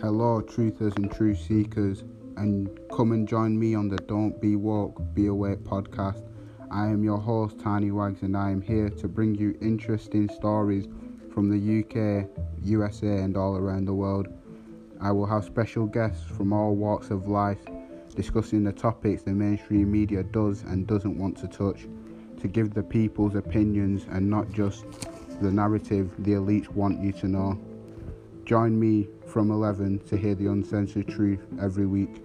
Hello, truthers and truth seekers, and come and join me on the Don't Be Woke, Be Awake podcast. I am your host, Tiny Wags, and I am here to bring you interesting stories from the UK, USA, and all around the world. I will have special guests from all walks of life discussing the topics the mainstream media does and doesn't want to touch, to give the people's opinions and not just the narrative the elites want you to know. Join me from 11 to hear the uncensored truth every week.